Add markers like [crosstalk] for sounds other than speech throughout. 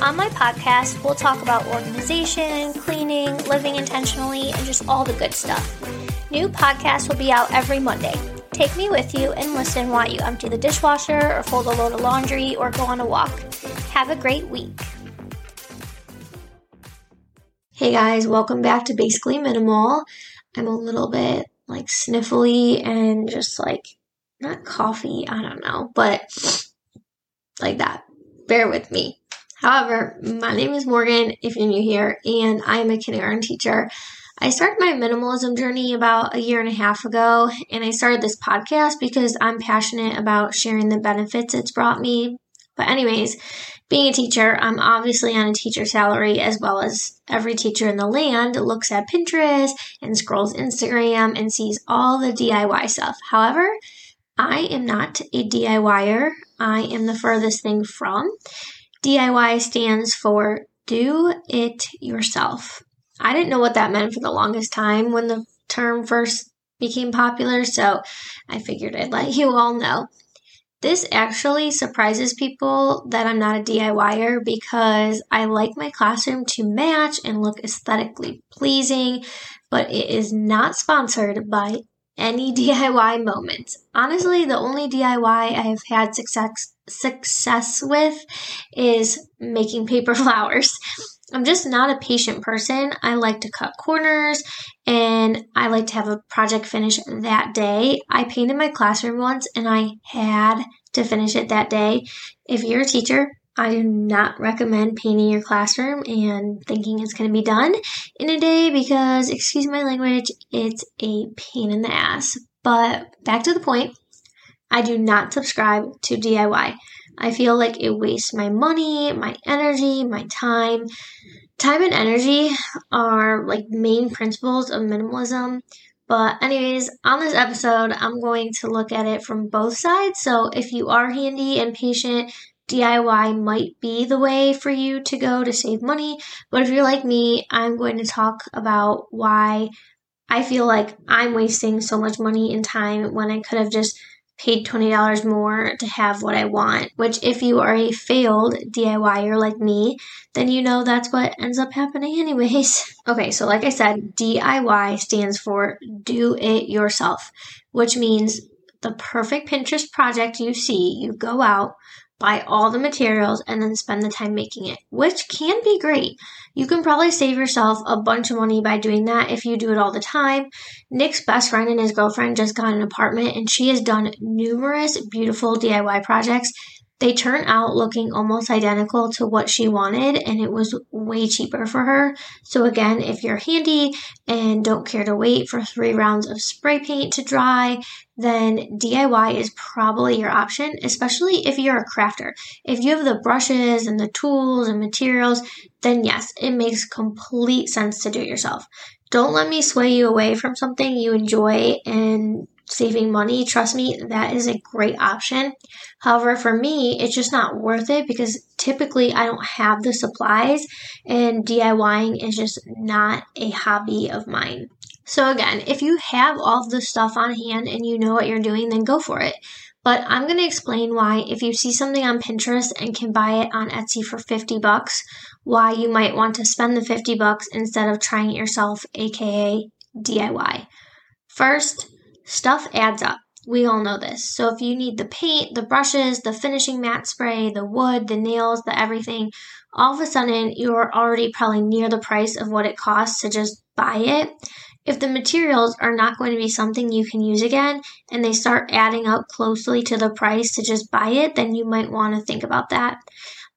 On my podcast, we'll talk about organization, cleaning, living intentionally, and just all the good stuff. New podcasts will be out every Monday. Take me with you and listen while you empty the dishwasher or fold a load of laundry or go on a walk. Have a great week. Hey guys, welcome back to Basically Minimal. I'm a little bit like sniffly and just like not coffee, I don't know, but like that. Bear with me. However, my name is Morgan, if you're new here, and I am a kindergarten teacher. I started my minimalism journey about a year and a half ago, and I started this podcast because I'm passionate about sharing the benefits it's brought me. But, anyways, being a teacher, I'm obviously on a teacher salary as well as every teacher in the land looks at Pinterest and scrolls Instagram and sees all the DIY stuff. However, I am not a DIYer. I am the furthest thing from. DIY stands for do it yourself. I didn't know what that meant for the longest time when the term first became popular, so I figured I'd let you all know. This actually surprises people that I'm not a DIYer because I like my classroom to match and look aesthetically pleasing, but it is not sponsored by any [laughs] DIY moments. Honestly, the only DIY I've had success success with is making paper [laughs] flowers. I'm just not a patient person. I like to cut corners and I like to have a project finish that day. I painted my classroom once and I had to finish it that day. If you're a teacher, I do not recommend painting your classroom and thinking it's going to be done in a day because, excuse my language, it's a pain in the ass. But back to the point, I do not subscribe to DIY. I feel like it wastes my money, my energy, my time. Time and energy are like main principles of minimalism. But, anyways, on this episode, I'm going to look at it from both sides. So, if you are handy and patient, DIY might be the way for you to go to save money. But if you're like me, I'm going to talk about why I feel like I'm wasting so much money and time when I could have just paid $20 more to have what I want, which if you are a failed DIYer like me, then you know that's what ends up happening anyways. [laughs] Okay, so like I said, DIY stands for do it yourself, which means the perfect Pinterest project you see, you go out, buy all the materials, and then spend the time making it, which can be great. You can probably save yourself a bunch of money by doing that if you do it all the time. Nick's best friend and his girlfriend just got an apartment, and she has done numerous beautiful DIY projects they turn out looking almost identical to what she wanted, and it was way cheaper for her. So, again, if you're handy and don't care to wait for three rounds of spray paint to dry, then DIY is probably your option, especially if you're a crafter. If you have the brushes and the tools and materials, then yes, it makes complete sense to do it yourself. Don't let me sway you away from something you enjoy and saving money, trust me, that is a great option. However, for me, it's just not worth it because typically I don't have the supplies and DIYing is just not a hobby of mine. So again, if you have all the stuff on hand and you know what you're doing, then go for it. But I'm going to explain why if you see something on Pinterest and can buy it on Etsy for 50 bucks, why you might want to spend the 50 bucks instead of trying it yourself, aka DIY. First, Stuff adds up. We all know this. So if you need the paint, the brushes, the finishing matte spray, the wood, the nails, the everything, all of a sudden you're already probably near the price of what it costs to just buy it. If the materials are not going to be something you can use again and they start adding up closely to the price to just buy it, then you might want to think about that.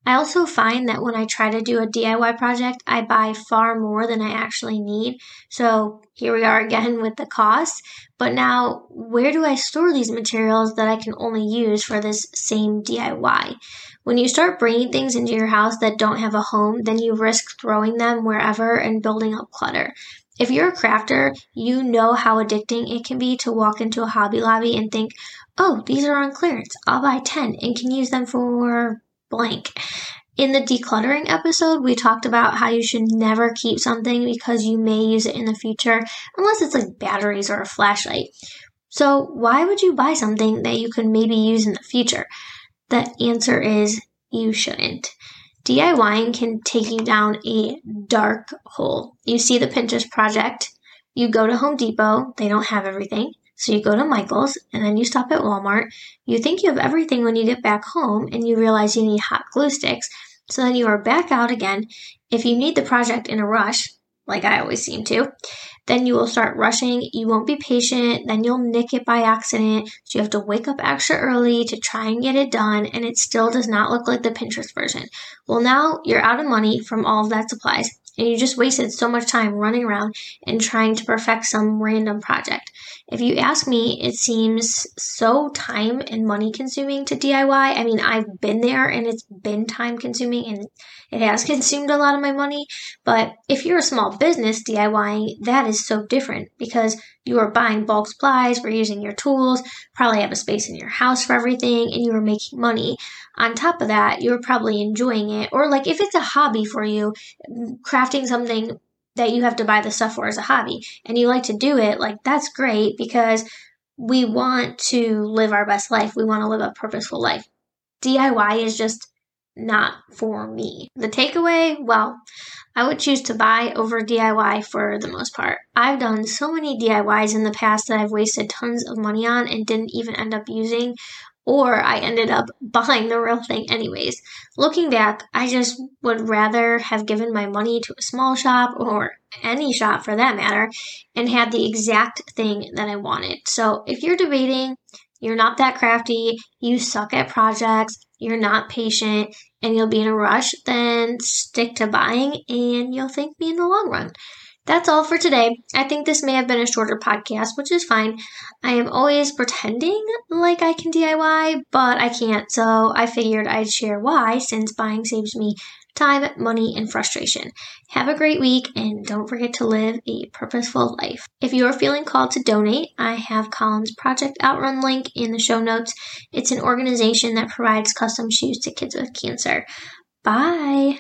I also find that when I try to do a DIY project, I buy far more than I actually need. So here we are again with the cost. But now, where do I store these materials that I can only use for this same DIY? When you start bringing things into your house that don't have a home, then you risk throwing them wherever and building up clutter. If you're a crafter, you know how addicting it can be to walk into a Hobby Lobby and think, oh, these are on clearance. I'll buy 10 and can use them for blank. In the decluttering episode, we talked about how you should never keep something because you may use it in the future, unless it's like batteries or a flashlight. So, why would you buy something that you could maybe use in the future? The answer is you shouldn't. DIYing can take you down a dark hole. You see the Pinterest project, you go to Home Depot, they don't have everything. So you go to Michael's and then you stop at Walmart. You think you have everything when you get back home and you realize you need hot glue sticks. So then you are back out again. If you need the project in a rush, like I always seem to, then you will start rushing. You won't be patient. Then you'll nick it by accident. So you have to wake up extra early to try and get it done. And it still does not look like the Pinterest version. Well, now you're out of money from all of that supplies and you just wasted so much time running around and trying to perfect some random project. If you ask me, it seems so time and money consuming to DIY. I mean, I've been there and it's been time consuming and it has [laughs] consumed a lot of my money. But if you're a small business DIYing, that is so different because you are buying bulk supplies, we're using your tools, probably have a space in your house for everything, and you are making money. On top of that, you're probably enjoying it. Or like if it's a hobby for you, crafting something that you have to buy the stuff for as a hobby and you like to do it, like that's great because we want to live our best life. We want to live a purposeful life. DIY is just not for me. The takeaway, well, I would choose to buy over DIY for the most part. I've done so many DIYs in the past that I've wasted tons of money on and didn't even end up using, or I ended up buying the real thing anyways. Looking back, I just would rather have given my money to a small shop or any shop for that matter and had the exact thing that I wanted. So if you're debating, you're not that crafty, you suck at projects, you're not patient, and you'll be in a rush, then stick to buying and you'll thank me in the long run. That's all for today. I think this may have been a shorter podcast, which is fine. I am always pretending like I can DIY, but I can't, so I figured I'd share why since buying saves me time, money, and frustration. Have a great week and don't forget to live a purposeful life. If you're feeling called to donate, I have Colin's Project Outrun link in the show notes. It's an organization that provides custom shoes to kids with cancer. Bye.